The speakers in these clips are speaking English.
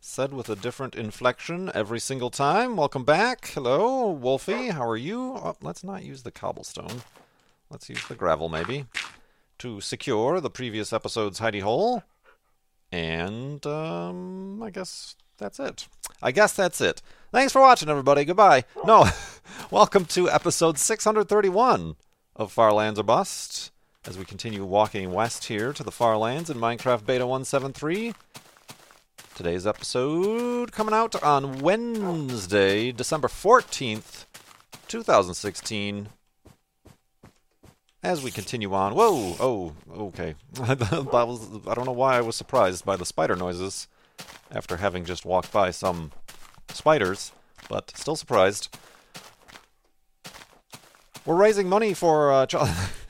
Said with a different inflection every single time. Welcome back. Hello, Wolfie. How are you? Oh, let's not use the cobblestone. Let's use the gravel, maybe, to secure the previous episode's hidey hole. And, um, I guess that's it. I guess that's it. Thanks for watching, everybody. Goodbye. No, welcome to episode 631 of Far Lands or Bust. As we continue walking west here to the Far Lands in Minecraft Beta 173. Today's episode coming out on Wednesday, December 14th, 2016. As we continue on, whoa, oh, okay. I don't know why I was surprised by the spider noises after having just walked by some spiders, but still surprised. We're raising money for uh, child.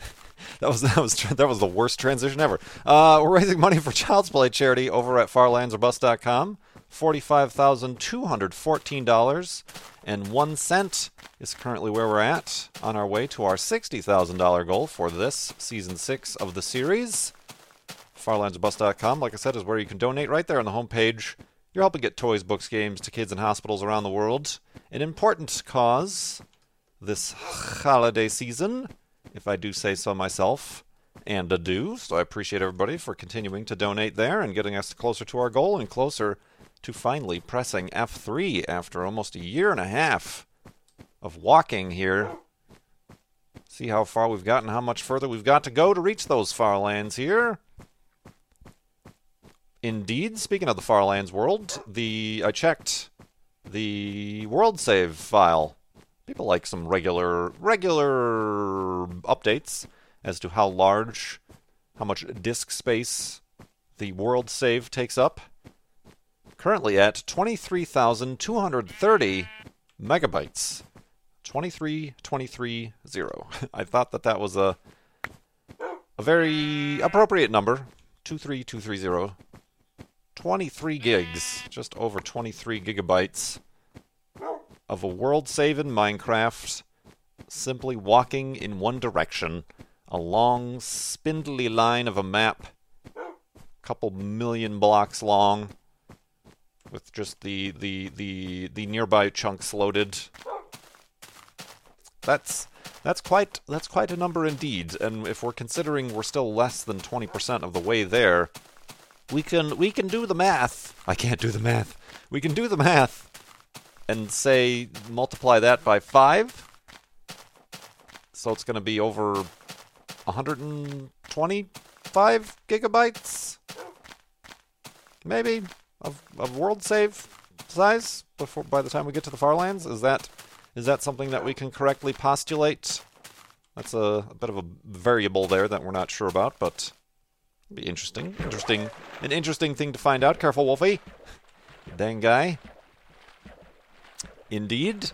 that was that was that was the worst transition ever. Uh, we're raising money for Child's Play charity over at FarlandsOrBust.com. Forty-five thousand two hundred fourteen dollars and one cent is currently where we're at on our way to our sixty thousand dollar goal for this season six of the series. FarlandsOrBust.com, like I said, is where you can donate right there on the homepage. You're helping get toys, books, games to kids in hospitals around the world. An important cause this holiday season, if I do say so myself, and a do. So I appreciate everybody for continuing to donate there and getting us closer to our goal and closer to finally pressing F3 after almost a year and a half of walking here. See how far we've gotten, how much further we've got to go to reach those far lands here. Indeed, speaking of the far lands world, the I checked the world save file. People like some regular regular updates as to how large, how much disk space the world save takes up. Currently at 23,230 megabytes. 23, 0. I thought that that was a a very appropriate number. 23230 23 gigs, just over 23 gigabytes of a world save in Minecraft, simply walking in one direction, a long, spindly line of a map, a couple million blocks long, with just the the the the nearby chunks loaded. That's that's quite that's quite a number indeed, and if we're considering we're still less than 20% of the way there, we can we can do the math. I can't do the math. We can do the math and say multiply that by 5. So it's going to be over 125 gigabytes maybe of of world save size before by the time we get to the Farlands. Is that is that something that we can correctly postulate? That's a, a bit of a variable there that we're not sure about, but be interesting. Interesting. An interesting thing to find out. Careful, Wolfie. Dang guy. Indeed.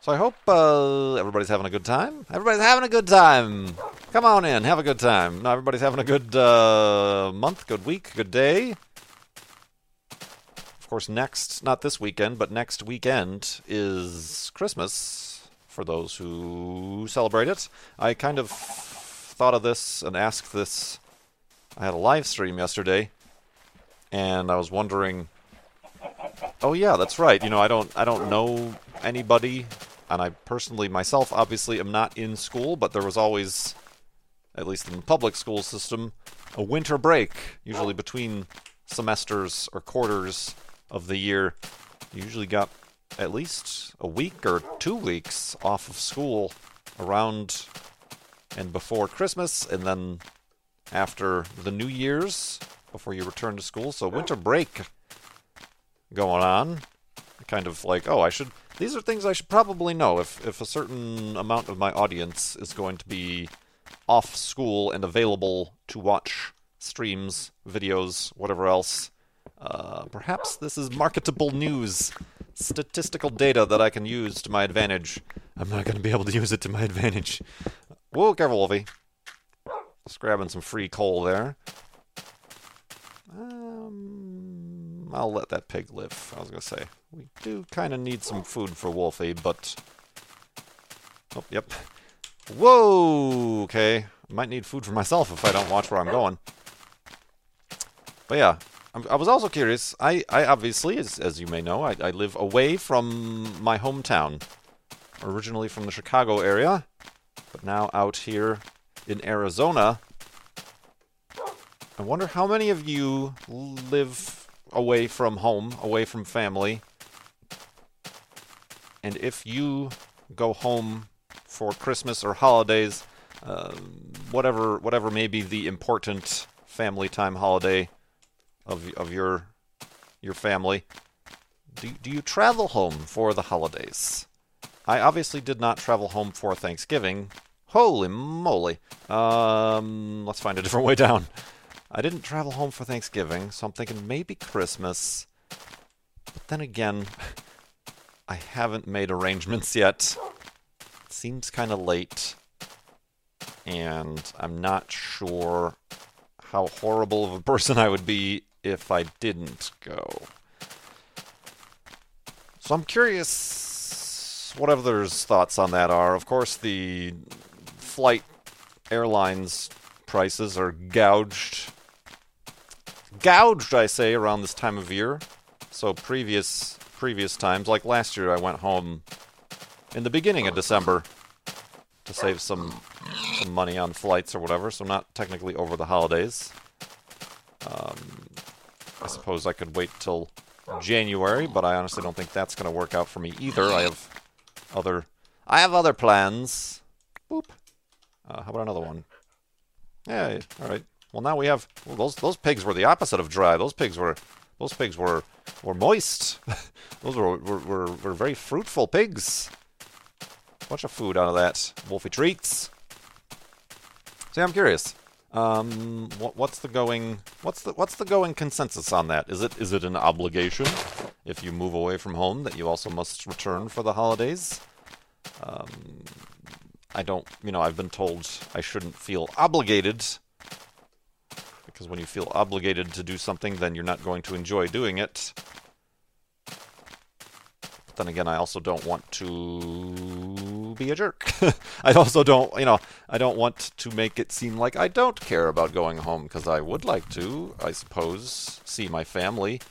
So I hope uh, everybody's having a good time. Everybody's having a good time. Come on in, have a good time. No, everybody's having a good uh, month, good week, good day. Of course, next, not this weekend, but next weekend is Christmas for those who celebrate it. I kind of thought of this and asked this. I had a live stream yesterday, and I was wondering. Oh yeah, that's right. You know, I don't, I don't know anybody, and I personally myself obviously am not in school, but there was always, at least in the public school system, a winter break, usually between semesters or quarters of the year. You usually got at least a week or two weeks off of school around and before Christmas, and then after the New Year's, before you return to school. So winter break going on. Kind of like, oh, I should. These are things I should probably know if if a certain amount of my audience is going to be off school and available to watch streams, videos, whatever else. Uh, perhaps this is marketable news, statistical data that I can use to my advantage. I'm not going to be able to use it to my advantage. Whoa, careful, Wolfie. Just grabbing some free coal there. Um, I'll let that pig live. I was to say. We do kind of need some food for Wolfie, but... Oh, yep. Whoa! Okay. Might need food for myself if I don't watch where I'm going. But yeah, I was also curious. I, I obviously, as, as you may know, I, I live away from my hometown. Originally from the Chicago area, but now out here in Arizona. I wonder how many of you live away from home, away from family. And if you go home for Christmas or holidays, uh, whatever whatever may be the important family time holiday of of your your family, do do you travel home for the holidays? I obviously did not travel home for Thanksgiving. Holy moly! Um, let's find a different way down. I didn't travel home for Thanksgiving, so I'm thinking maybe Christmas. But then again, I haven't made arrangements yet. It seems kind of late. And I'm not sure how horrible of a person I would be if I didn't go. So I'm curious what others' thoughts on that are. Of course, the flight airlines prices are gouged. Gouged, I say, around this time of year. So previous previous times, like last year, I went home in the beginning of December to save some some money on flights or whatever. So not technically over the holidays. Um, I suppose I could wait till January, but I honestly don't think that's going to work out for me either. I have other I have other plans. Boop. Uh, how about another one? Yeah, all right. Well, now we have well, those those pigs were the opposite of dry. Those pigs were those pigs were were moist. those were, were were were very fruitful pigs. Bunch of food out of that. Wolfie treats. See, I'm curious. Um, what, what's the going? What's the what's the going consensus on that? Is it is it an obligation if you move away from home that you also must return for the holidays? Um, I don't, you know, I've been told I shouldn't feel obligated because when you feel obligated to do something, then you're not going to enjoy doing it. But then again, I also don't want to be a jerk. I also don't, you know, I don't want to make it seem like I don't care about going home because I would like to, I suppose, see my family.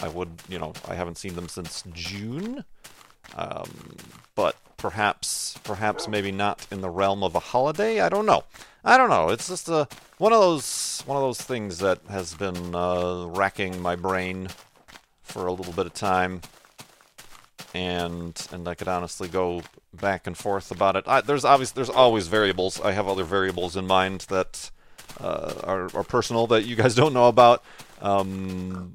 I would, you know, I haven't seen them since June. Um, but perhaps, perhaps maybe not in the realm of a holiday. I don't know. I don't know. It's just a one of those one of those things that has been uh, racking my brain for a little bit of time, and and I could honestly go back and forth about it. I, there's obvious there's always variables. I have other variables in mind that uh, are, are personal that you guys don't know about. Um,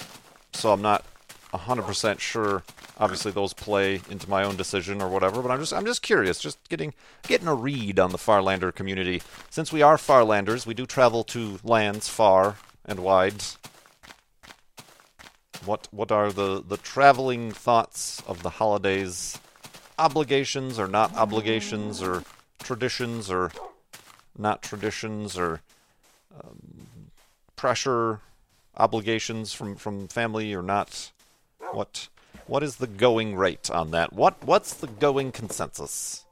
so I'm not 100% sure obviously those play into my own decision or whatever but i'm just i'm just curious just getting getting a read on the farlander community. Since we are farlanders we do travel to lands far and wide. What what are the the traveling thoughts of the holidays? Obligations or not obligations or traditions or not traditions or um, pressure obligations from from family or not what what is the going rate on that? What what's the going consensus?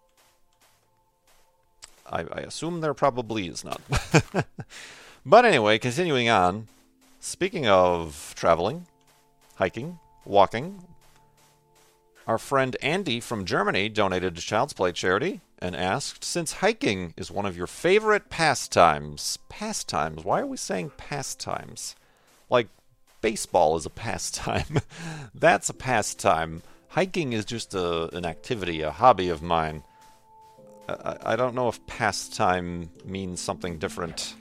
I, I assume there probably is none. but anyway, continuing on. Speaking of traveling, hiking, walking, our friend Andy from Germany donated to Child's Play charity and asked, since hiking is one of your favorite pastimes, pastimes, why are we saying pastimes? Like baseball is a pastime. That's a pastime. Hiking is just a, an activity, a hobby of mine. I, I don't know if pastime means something different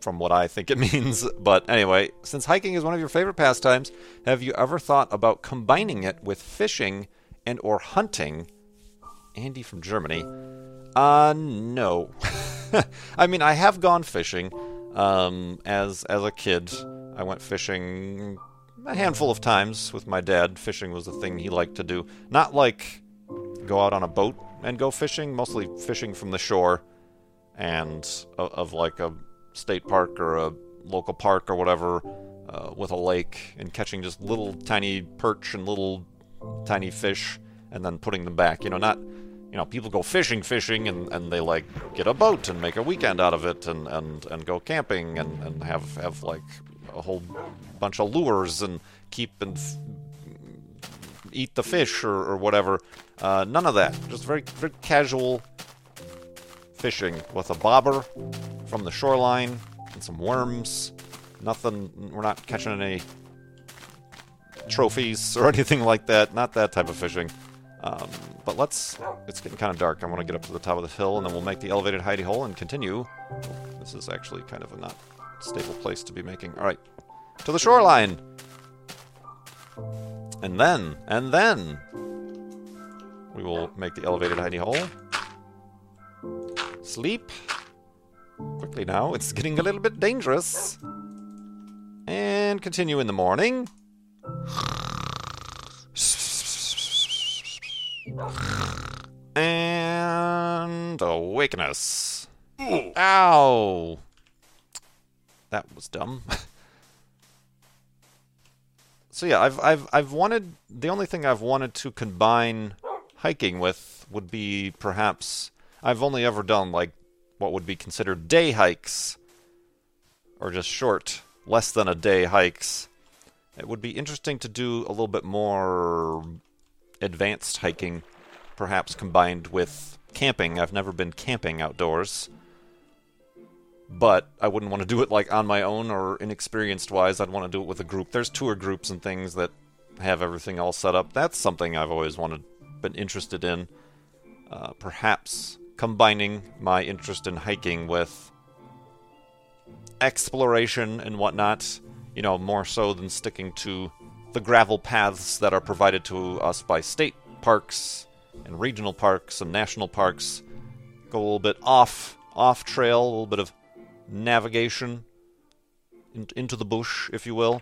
from what I think it means. But anyway, since hiking is one of your favorite pastimes, have you ever thought about combining it with fishing and or hunting? Andy from Germany. Uh no. I mean, I have gone fishing. Um, as as a kid, I went fishing a handful of times with my dad. Fishing was the thing he liked to do. Not like go out on a boat and go fishing, mostly fishing from the shore and of, of like a state park or a local park or whatever uh, with a lake and catching just little tiny perch and little tiny fish and then putting them back. You know, not you know, people go fishing, fishing, and, and they like get a boat and make a weekend out of it, and, and, and go camping and, and have have like a whole bunch of lures and keep and f- eat the fish or, or whatever. Uh, none of that. Just very very casual fishing with a bobber from the shoreline and some worms. Nothing. We're not catching any trophies or anything like that. Not that type of fishing. Um, but let's. It's getting kind of dark. I want to get up to the top of the hill, and then we'll make the elevated hidey hole and continue. This is actually kind of a not stable place to be making. All right, to the shoreline. And then, and then, we will make the elevated hidey hole. Sleep. Quickly now, it's getting a little bit dangerous. And continue in the morning. And awaken us. Ow! That was dumb. so yeah, I've I've I've wanted the only thing I've wanted to combine hiking with would be perhaps I've only ever done like what would be considered day hikes or just short, less than a day hikes. It would be interesting to do a little bit more advanced hiking, perhaps combined with camping. I've never been camping outdoors. But I wouldn't want to do it like on my own or inexperienced wise. I'd want to do it with a group. There's tour groups and things that have everything all set up. That's something I've always wanted, been interested in. Uh, perhaps combining my interest in hiking with exploration and whatnot, you know, more so than sticking to the gravel paths that are provided to us by state parks and regional parks and national parks. Go a little bit off off trail, a little bit of navigation in, into the bush, if you will.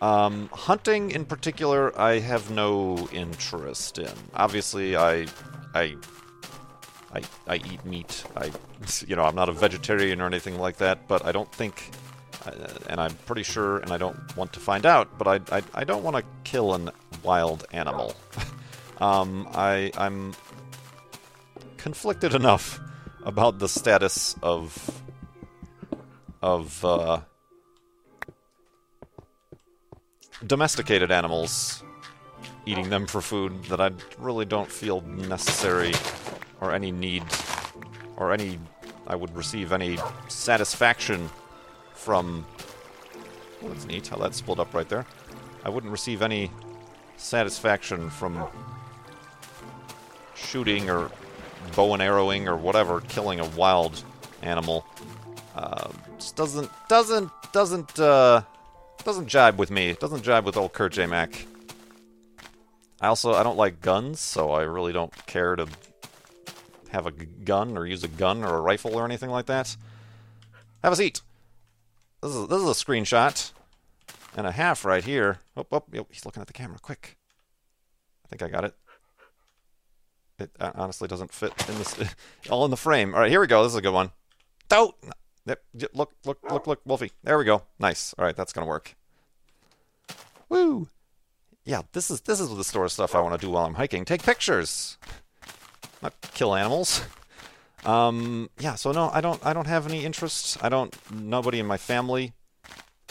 Um, hunting in particular, I have no interest in. Obviously, I I I, I eat meat. I, you know, I'm not a vegetarian or anything like that, but I don't think, and I'm pretty sure, and I don't want to find out, but I, I, I don't want to kill a wild animal. um, I, I'm conflicted enough about the status of, of, uh, domesticated animals, eating them for food, that I really don't feel necessary or any need or any I would receive any satisfaction from oh, that's neat how that's split up right there. I wouldn't receive any satisfaction from shooting or bow and arrowing or whatever, killing a wild animal. Uh, just doesn't doesn't doesn't uh, doesn't jibe with me. Doesn't jibe with old Kurt J. Mac. I also I don't like guns, so I really don't care to have a gun or use a gun or a rifle or anything like that. Have a seat. This is this is a screenshot and a half right here. Oh, oh, oh, he's looking at the camera. Quick. I think I got it. It uh, honestly doesn't fit in this. all in the frame. All right, here we go. This is a good one. Don't. Yep. Look, look, look, look, Wolfie. There we go. Nice. All right, that's gonna work. Woo. Yeah, this is this is the sort of stuff I want to do while I'm hiking. Take pictures not kill animals. Um, yeah, so no, I don't. I don't have any interests. I don't. Nobody in my family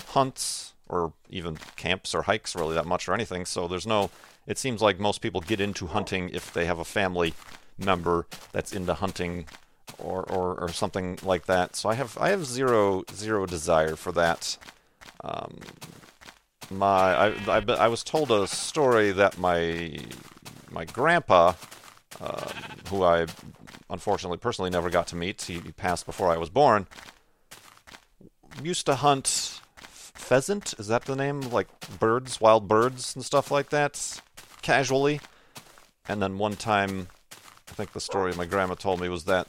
hunts or even camps or hikes really that much or anything. So there's no. It seems like most people get into hunting if they have a family member that's into hunting or, or, or something like that. So I have I have zero zero desire for that. Um, my I, I I was told a story that my my grandpa um, who I unfortunately personally never got to meet. He, passed before I was born. Used to hunt pheasant. Is that the name? Like birds, wild birds, and stuff like that, casually. And then one time, I think the story my grandma told me was that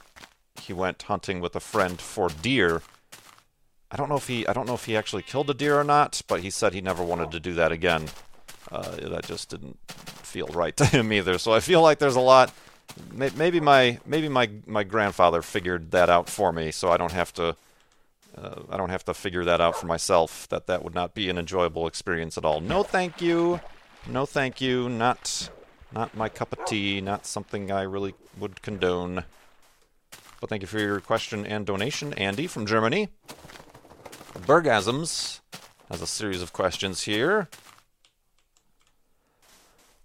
he went hunting with a friend for deer. I don't know if he I don't know if he actually killed a deer or not, but he said he never wanted to do that again. Uh, that just didn't feel right to him either. So I feel like there's a lot. Maybe my maybe my my grandfather figured that out for me, so I don't have to. Uh, I don't have to figure that out for myself. That that would not be an enjoyable experience at all. No, thank you. No, thank you. Not not my cup of tea. Not something I really would condone. But thank you for your question and donation, Andy from Germany. Bergasms has a series of questions here.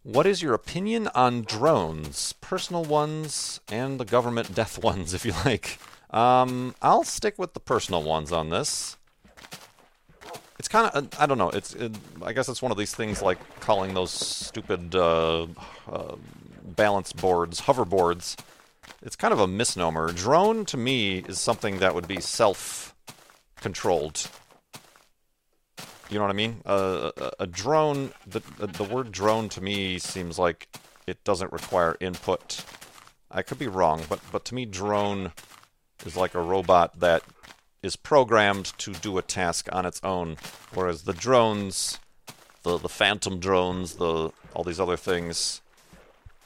What is your opinion on drones? Personal ones and the government death ones, if you like. Um, I'll stick with the personal ones on this. It's kind of, I don't know, it's, it, I guess it's one of these things like calling those stupid uh, uh, balance boards, hoverboards. It's kind of a misnomer. Drone, to me, is something that would be self-controlled you know what I mean? Uh, a, a, drone, the, the word drone to me seems like it doesn't require input. I could be wrong, but, but to me, drone is like a robot that is programmed to do a task on its own, whereas the drones, the, the phantom drones, the all these other things,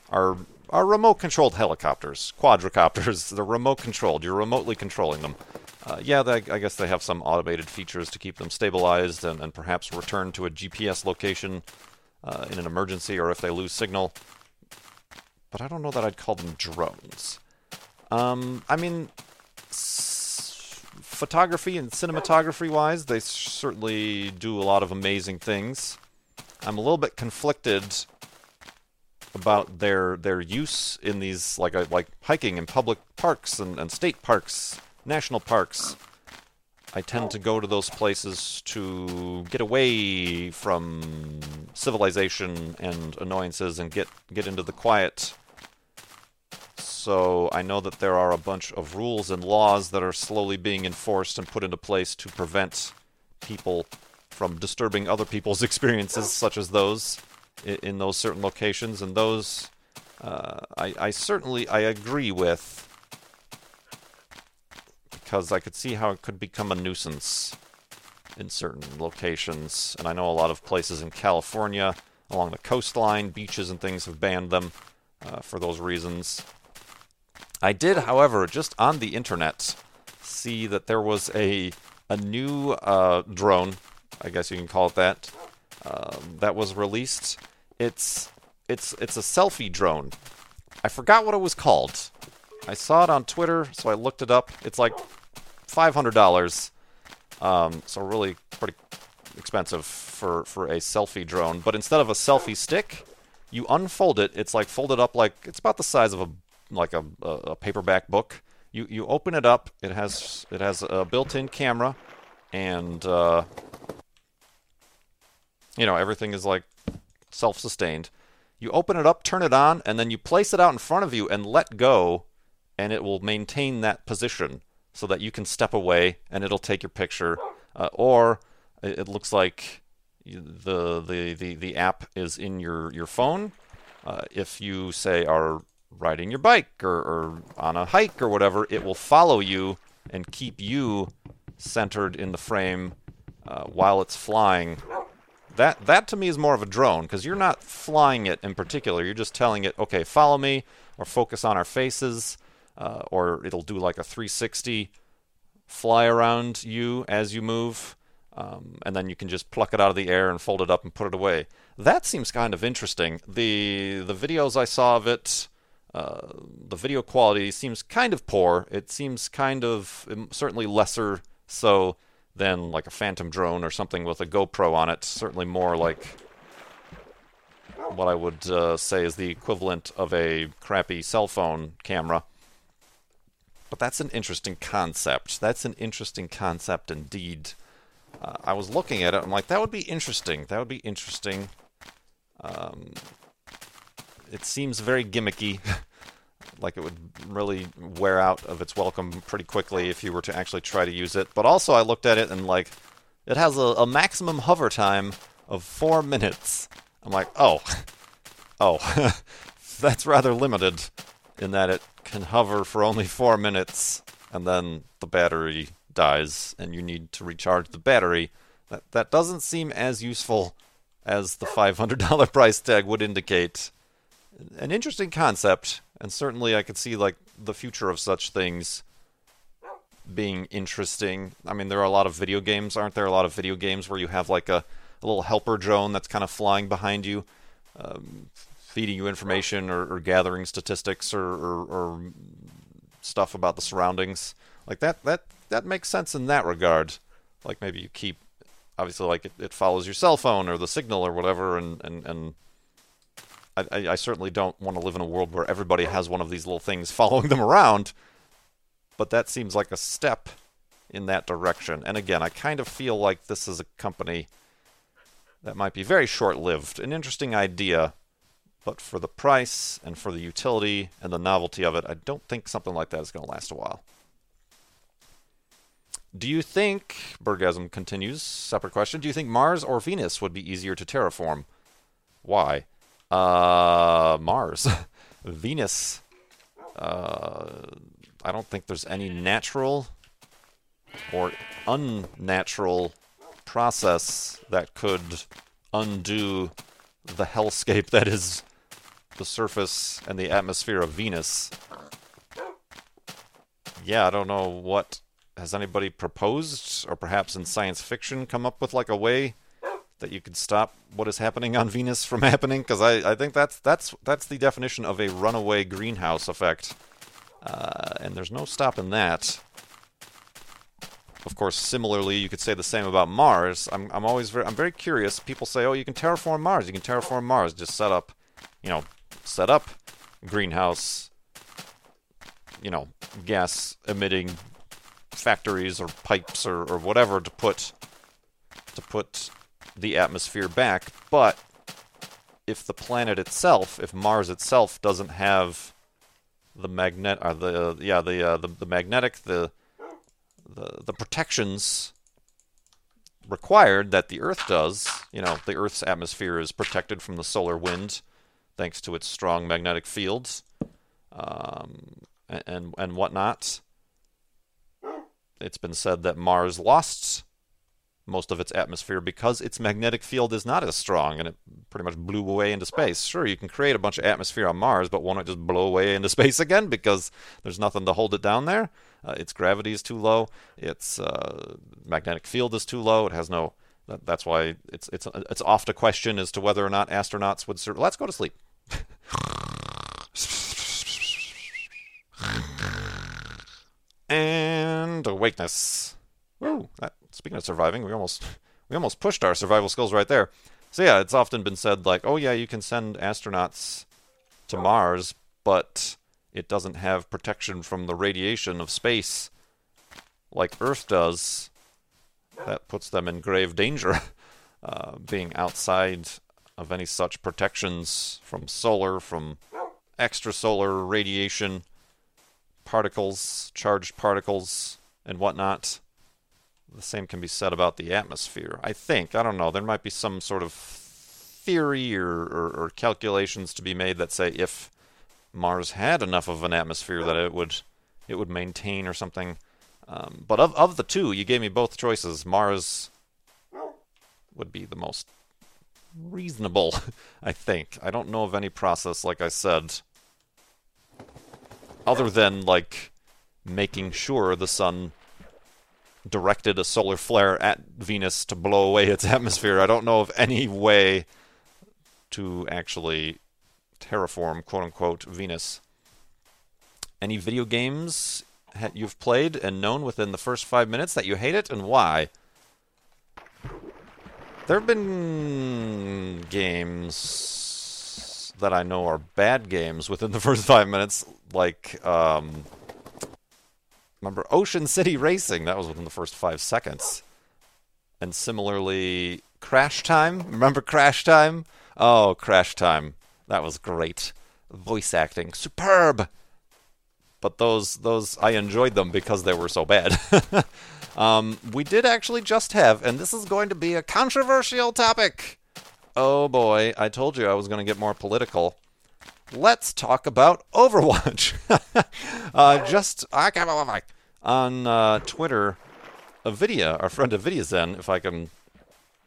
are are remote controlled helicopters, quadricopters. They're remote controlled. You're remotely controlling them. Uh, yeah, they, I guess they have some automated features to keep them stabilized and, and perhaps return to a GPS location uh, in an emergency or if they lose signal. But I don't know that I'd call them drones. Um, I mean, s- photography and cinematography wise, they certainly do a lot of amazing things. I'm a little bit conflicted about their their use in these like like hiking in public parks and, and state parks national parks, I tend to go to those places to get away from civilization and annoyances and get get into the quiet. So I know that there are a bunch of rules and laws that are slowly being enforced and put into place to prevent people from disturbing other people's experiences, such as those in, those certain locations. And those, uh, I, I certainly I agree with because I could see how it could become a nuisance in certain locations. And I know a lot of places in California along the coastline, beaches and things have banned them uh, for those reasons. I did, however, just on the internet, see that there was a a new uh, drone, I guess you can call it that, uh, that was released. It's it's it's a selfie drone. I forgot what it was called. I saw it on Twitter, so I looked it up. It's like $500. Um, so really pretty expensive for, for a selfie drone. But instead of a selfie stick, you unfold it. It's like folded up like it's about the size of a like a, a paperback book. You you open it up. It has it has a built-in camera, and uh, you know everything is like self-sustained. You open it up, turn it on, and then you place it out in front of you and let go, and it will maintain that position so that you can step away and it'll take your picture. Uh, or it, looks like the, the, the, the app is in your, your phone. Uh, if you, say, are riding your bike or, or on a hike or whatever, it will follow you and keep you centered in the frame uh, while it's flying. That that to me is more of a drone because you're not flying it in particular. You're just telling it, okay, follow me or focus on our faces uh, or it'll do like a 360 fly around you as you move, um, and then you can just pluck it out of the air and fold it up and put it away. That seems kind of interesting. the The videos I saw of it, uh, the video quality seems kind of poor. It seems kind of um, certainly lesser so than like a Phantom drone or something with a GoPro on it. Certainly more like what I would uh, say is the equivalent of a crappy cell phone camera. But that's an interesting concept. That's an interesting concept indeed. Uh, I was looking at it. I'm like, that would be interesting. That would be interesting. Um, it seems very gimmicky. like it would really wear out of its welcome pretty quickly if you were to actually try to use it. But also, I looked at it and like, it has a, a maximum hover time of four minutes. I'm like, oh, oh, that's rather limited in that it can hover for only four minutes and then the battery dies and you need to recharge the battery. That that doesn't seem as useful as the $500 price tag would indicate. An interesting concept, and certainly I could see like the future of such things being interesting. I mean, there are a lot of video games, aren't there? A lot of video games where you have like a, a little helper drone that's kind of flying behind you, um, feeding you information or, or gathering statistics or, or, or stuff about the surroundings. Like that, that that makes sense in that regard. Like maybe you keep, obviously, like it, it follows your cell phone or the signal or whatever, and and and. I, I certainly don't want to live in a world where everybody has one of these little things following them around but that seems like a step in that direction. And again, I kind of feel like this is a company that might be very short lived. An interesting idea, but for the price and for the utility and the novelty of it, I don't think something like that is going to last a while. Do you think, Bergasm continues, separate question, do you think Mars or Venus would be easier to terraform? Why? Uh, Mars. Venus. Uh, I don't think there's any natural or unnatural process that could undo the hellscape that is the surface and the atmosphere of Venus. Yeah, I don't know what has anybody proposed or perhaps in science fiction come up with like a way that you could stop what is happening on Venus from happening because I, I think that's that's that's the definition of a runaway greenhouse effect. Uh, and there's no stopping that. Of course, similarly, you could say the same about Mars. I'm, I'm always very, I'm very curious. People say, "Oh, you can terraform Mars. You can terraform Mars. Just set up, you know, set up greenhouse, you know, gas emitting factories or pipes or, or whatever to put to put the atmosphere back." But if the planet itself, if Mars itself doesn't have the magnet, or uh, the yeah, the uh, the the magnetic, the the the protections required that the Earth does. You know, the Earth's atmosphere is protected from the solar wind thanks to its strong magnetic fields um, and, and whatnot. It's been said that Mars lost most of its atmosphere because its magnetic field is not as strong and it pretty much blew away into space. Sure, you can create a bunch of atmosphere on Mars, but won't it just blow away into space again because there's nothing to hold it down there? Uh, its gravity is too low, its uh, magnetic field is too low, it has no. That, that's why it's it's it's off to question as to whether or not astronauts would survive. Let's go to sleep. And awakeness. Ooh, that speaking of surviving, we almost we almost pushed our survival skills right there. So yeah, it's often been said like, oh yeah, you can send astronauts to Mars, but it doesn't have protection from the radiation of space like Earth does. That puts them in grave danger, uh, being outside of any such protections from solar, from extrasolar radiation, particles, charged particles, and whatnot the same can be said about the atmosphere. I think. I don't know. There might be some sort of theory or, or, or, calculations to be made that say if Mars had enough of an atmosphere that it would it would maintain or something. Um, but of of the two, you gave me both choices. Mars would be the most reasonable, I think. I don't know of any process, like I said, other than like making sure the sun directed a solar flare at Venus to blow away its atmosphere. I don't know of any way to actually terraform, quote unquote, Venus. Any video games you've played and known within the first five minutes that you hate it and why? There have been games that I know are bad games within the first five minutes, like um, Remember Ocean City Racing? That was within the first five seconds. And similarly, Crash Time. Remember Crash Time? Oh, Crash Time. That was great. Voice acting, superb. But those, those, I enjoyed them because they were so bad. um, we did actually just have, and this is going to be a controversial topic. Oh boy, I told you I was going to get more political. let's talk about Overwatch. uh, just on uh, Twitter, Avidya, our friend Avidya Zen, if I can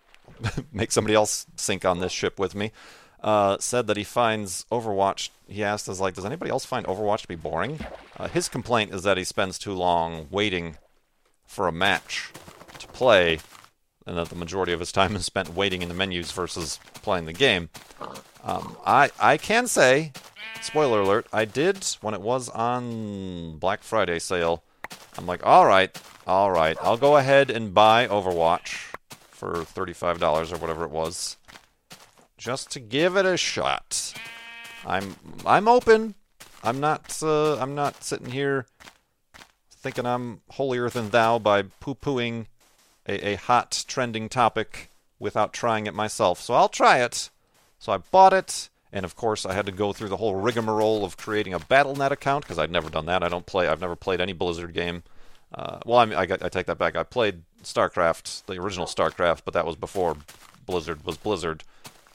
make somebody else sink on this ship with me, uh, said that he finds Overwatch. He asked us like, does anybody else find Overwatch to be boring? Uh, his complaint is that he spends too long waiting for a match to play, and that the majority of his time is spent waiting in the menus versus playing the game. Um, I I can say, spoiler alert, I did when it was on Black Friday sale. I'm like, all right, all right, I'll go ahead and buy Overwatch for $35 or whatever it was, just to give it a shot. I'm I'm open. I'm not uh, I'm not sitting here thinking I'm holier than thou by poo-pooing a, a hot trending topic without trying it myself. So I'll try it. So I bought it, and of course I had to go through the whole rigmarole of creating a BattleNet account because I'd never done that. I don't play. I've never played any Blizzard game. Uh, well, I, mean, I, I take that back. I played StarCraft, the original StarCraft, but that was before Blizzard was Blizzard,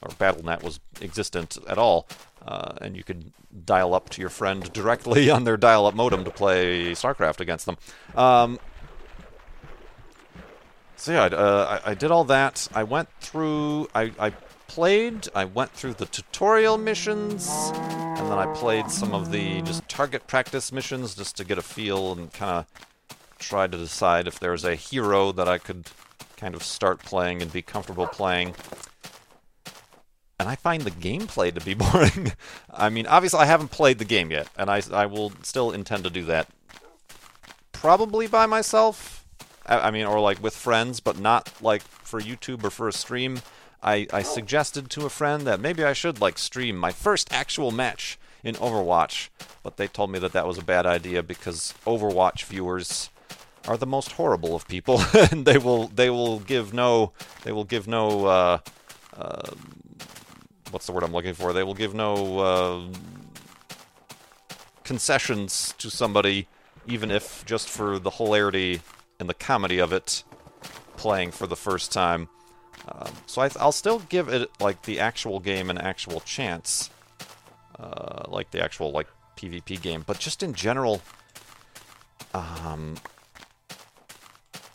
or BattleNet was existent at all. Uh, and you could dial up to your friend directly on their dial-up modem to play StarCraft against them. Um, so yeah, uh, I, I, did all that. I went through. I, I played. I went through the tutorial missions, and then I played some of the just target practice missions just to get a feel and kind of try to decide if there's a hero that I could kind of start playing and be comfortable playing. And I find the gameplay to be boring. I mean, obviously, I haven't played the game yet, and I, I will still intend to do that. Probably by myself. I, I mean, or like with friends, but not like for YouTube or for a stream. I, I suggested to a friend that maybe I should like stream my first actual match in Overwatch, but they told me that that was a bad idea because Overwatch viewers are the most horrible of people, and they will they will give no they will give no uh, uh, what's the word I'm looking for? They will give no uh, concessions to somebody, even if just for the hilarity and the comedy of it, playing for the first time. Um, so I, will still give it like the actual game an actual chance, uh, like the actual like PvP game. But just in general, um,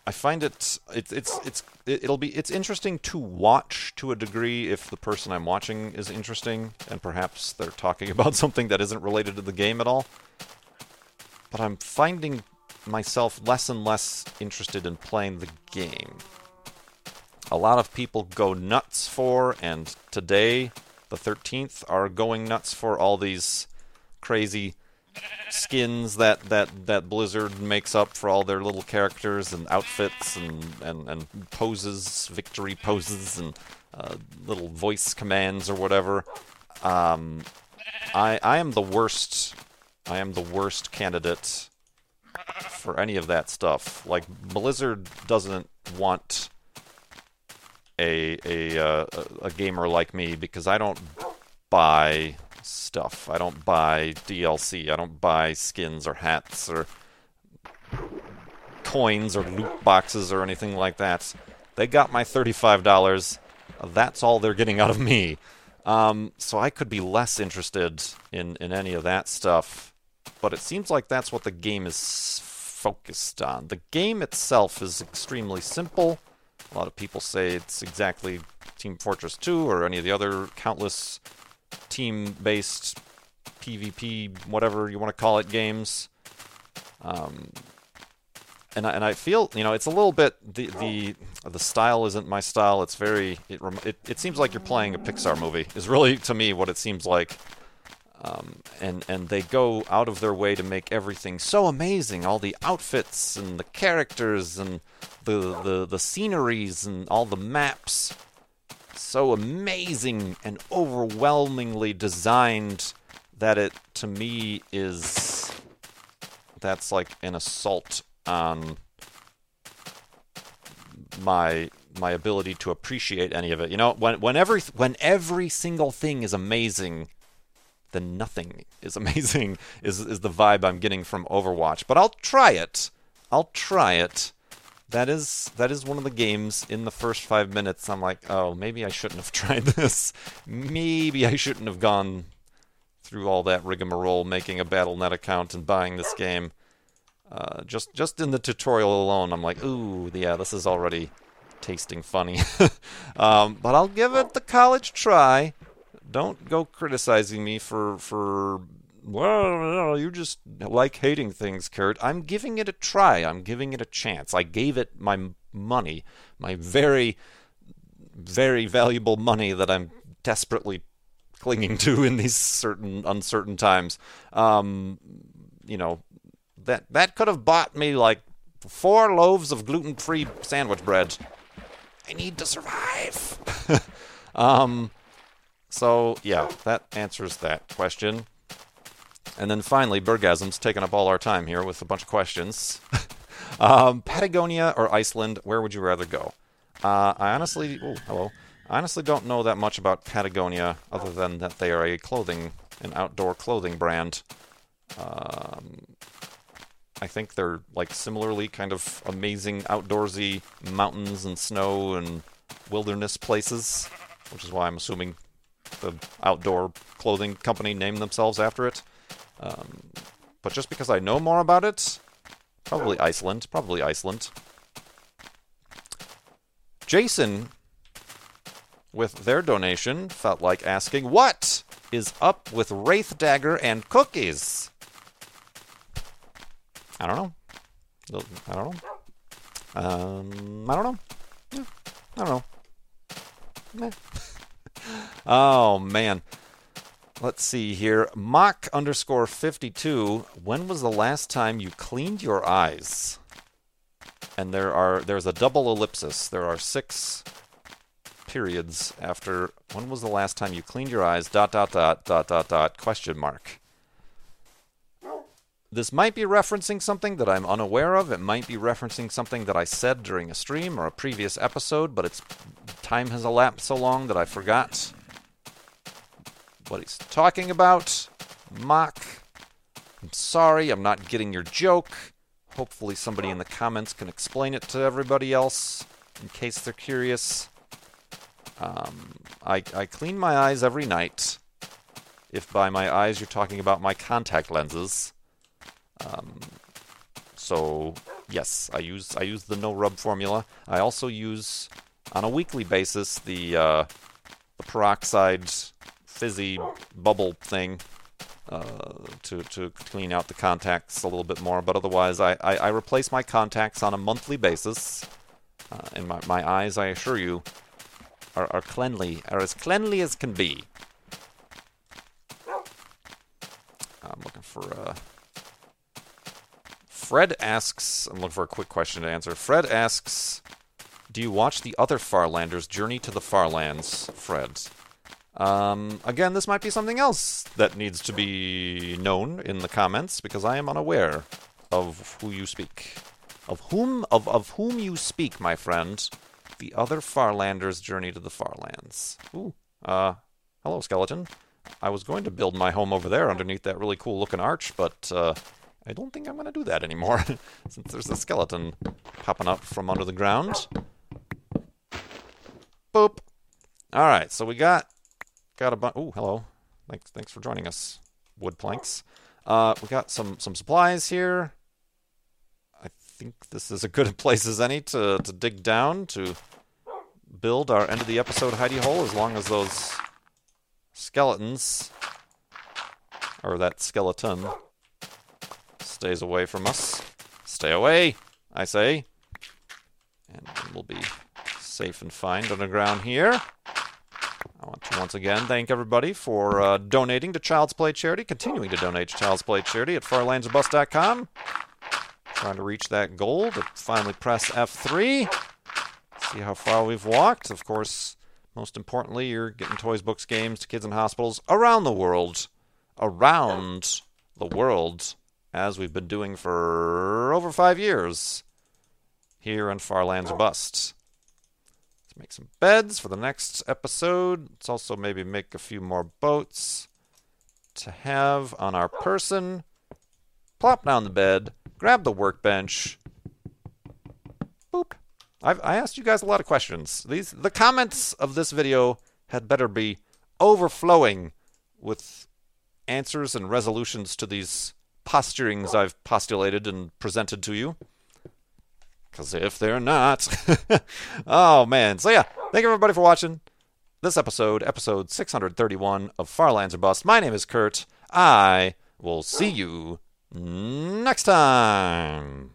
I find it it's it's it's it'll be it's interesting to watch to a degree if the person I'm watching is interesting and perhaps they're talking about something that isn't related to the game at all. But I'm finding myself less and less interested in playing the game a lot of people go nuts for, and today, the 13th, are going nuts for all these crazy skins that, that, that Blizzard makes up for all their little characters and outfits and, and, and poses, victory poses, and uh, little voice commands or whatever. Um, I, I am the worst. I am the worst candidate for any of that stuff. Like Blizzard doesn't want a a uh, a gamer like me because I don't buy stuff. I don't buy DLC. I don't buy skins or hats or coins or loot boxes or anything like that. They got my $35. That's all they're getting out of me. Um, so I could be less interested in, in any of that stuff. But it seems like that's what the game is focused on. The game itself is extremely simple. A lot of people say it's exactly Team Fortress 2 or any of the other countless team based PvP, whatever you want to call it, games. Um, and I, and I feel you know it's a little bit the the the style isn't my style. It's very it it, it seems like you're playing a Pixar movie. Is really to me what it seems like. Um, and and they go out of their way to make everything so amazing. All the outfits and the characters and the the, the sceneries and all the maps, so amazing and overwhelmingly designed that it to me is that's like an assault on my my ability to appreciate any of it. You know, when when every when every single thing is amazing then nothing is amazing, is, is the vibe I'm getting from Overwatch. But I'll try it. I'll try it. That is that is one of the games in the first five minutes. I'm like, oh, maybe I shouldn't have tried this. Maybe I shouldn't have gone through all that rigmarole, making a BattleNet account and buying this game. Uh, just just in the tutorial alone, I'm like, ooh, yeah, this is already tasting funny. um, but I'll give it the college try. Don't go criticizing me for for well, you just like hating things, Kurt. I'm giving it a try. I'm giving it a chance. I gave it my money, my very, very valuable money that I'm desperately clinging to in these certain uncertain times. Um, you know, that that could have bought me like four loaves of gluten-free sandwich bread. I need to survive. um, so yeah, that answers that question. And then finally, Bergasm's taking up all our time here with a bunch of questions. um, Patagonia or Iceland, where would you rather go? Uh, I honestly, oh, hello. I honestly don't know that much about Patagonia, other than that they are a clothing, an outdoor clothing brand. Um, I think they're like similarly kind of amazing outdoorsy mountains and snow and wilderness places, which is why I'm assuming the outdoor clothing company named themselves after it. Um, but just because I know more about it, probably Iceland. Probably Iceland. Jason, with their donation, felt like asking, What is up with Wraith Dagger and cookies? I don't know. I don't know. Um, I don't know. Yeah, I don't know. Oh, man. Let's see here. Mock underscore 52. When was the last time you cleaned your eyes? And there are there's a double ellipsis. There are six periods after when was the last time you cleaned your eyes? Dot dot dot dot dot dot question mark. This might be referencing something that I'm unaware of. It might be referencing something that I said during a stream or a previous episode, but it's time has elapsed so long that I forgot what he's talking about. Mock. I'm sorry, I'm not getting your joke. Hopefully, somebody in the comments can explain it to everybody else in case they're curious. Um, I, I clean my eyes every night. If by my eyes you're talking about my contact lenses. Um, so yes, I use I use the no rub formula. I also use on a weekly basis the uh, the peroxide fizzy bubble thing uh, to to clean out the contacts a little bit more. But otherwise, I, I, I replace my contacts on a monthly basis. Uh, and my, my eyes, I assure you, are, are cleanly, are as cleanly as can be. I'm looking for uh Fred asks, I'm looking for a quick question to answer. Fred asks, do you watch the other Farlanders Journey to the Farlands, Fred? Um, again, this might be something else that needs to be known in the comments because I am unaware of who you speak. Of whom of, of whom you speak, my friend. The other Farlanders journey to the Farlands. Ooh. Uh hello, skeleton. I was going to build my home over there underneath that really cool looking arch, but uh, I don't think I'm gonna do that anymore. since there's a skeleton popping up from under the ground. Boop. Alright, so we got Got a bunch. Oh, hello. Thanks, thanks for joining us, wood planks. Uh, we got some some supplies here. I think this is a good place as any to to dig down to build our end of the episode hidey hole. As long as those skeletons or that skeleton stays away from us. Stay away, I say. And we'll be safe and fine underground here. I want to once again thank everybody for uh, donating to Child's Play Charity, continuing to donate to Child's Play Charity at farlandsorbust.com. Trying to reach that goal to finally press F3. See how far we've walked. Of course, most importantly, you're getting toys, books, games to kids in hospitals around the world. Around the world, as we've been doing for over five years here on Farlands Bust make some beds for the next episode. Let's also maybe make a few more boats to have on our person. Plop down the bed, grab the workbench. Boop. I've, I asked you guys a lot of questions. These the comments of this video had better be overflowing with answers and resolutions to these posturings I've postulated and presented to you. Because if they're not, oh man. So yeah, thank you everybody for watching this episode, episode 631 of Farlands or Bust. My name is Kurt. I will see you next time.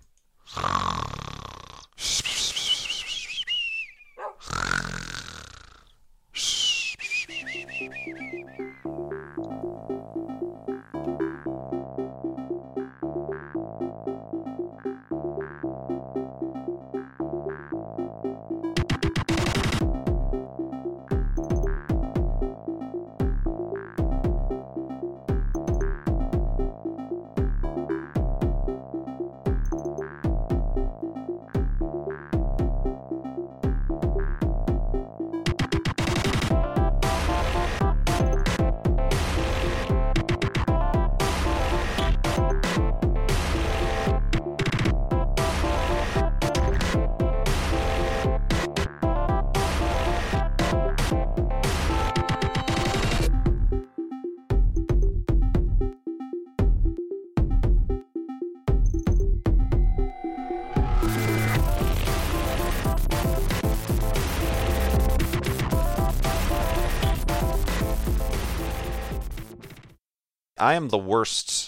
I am the worst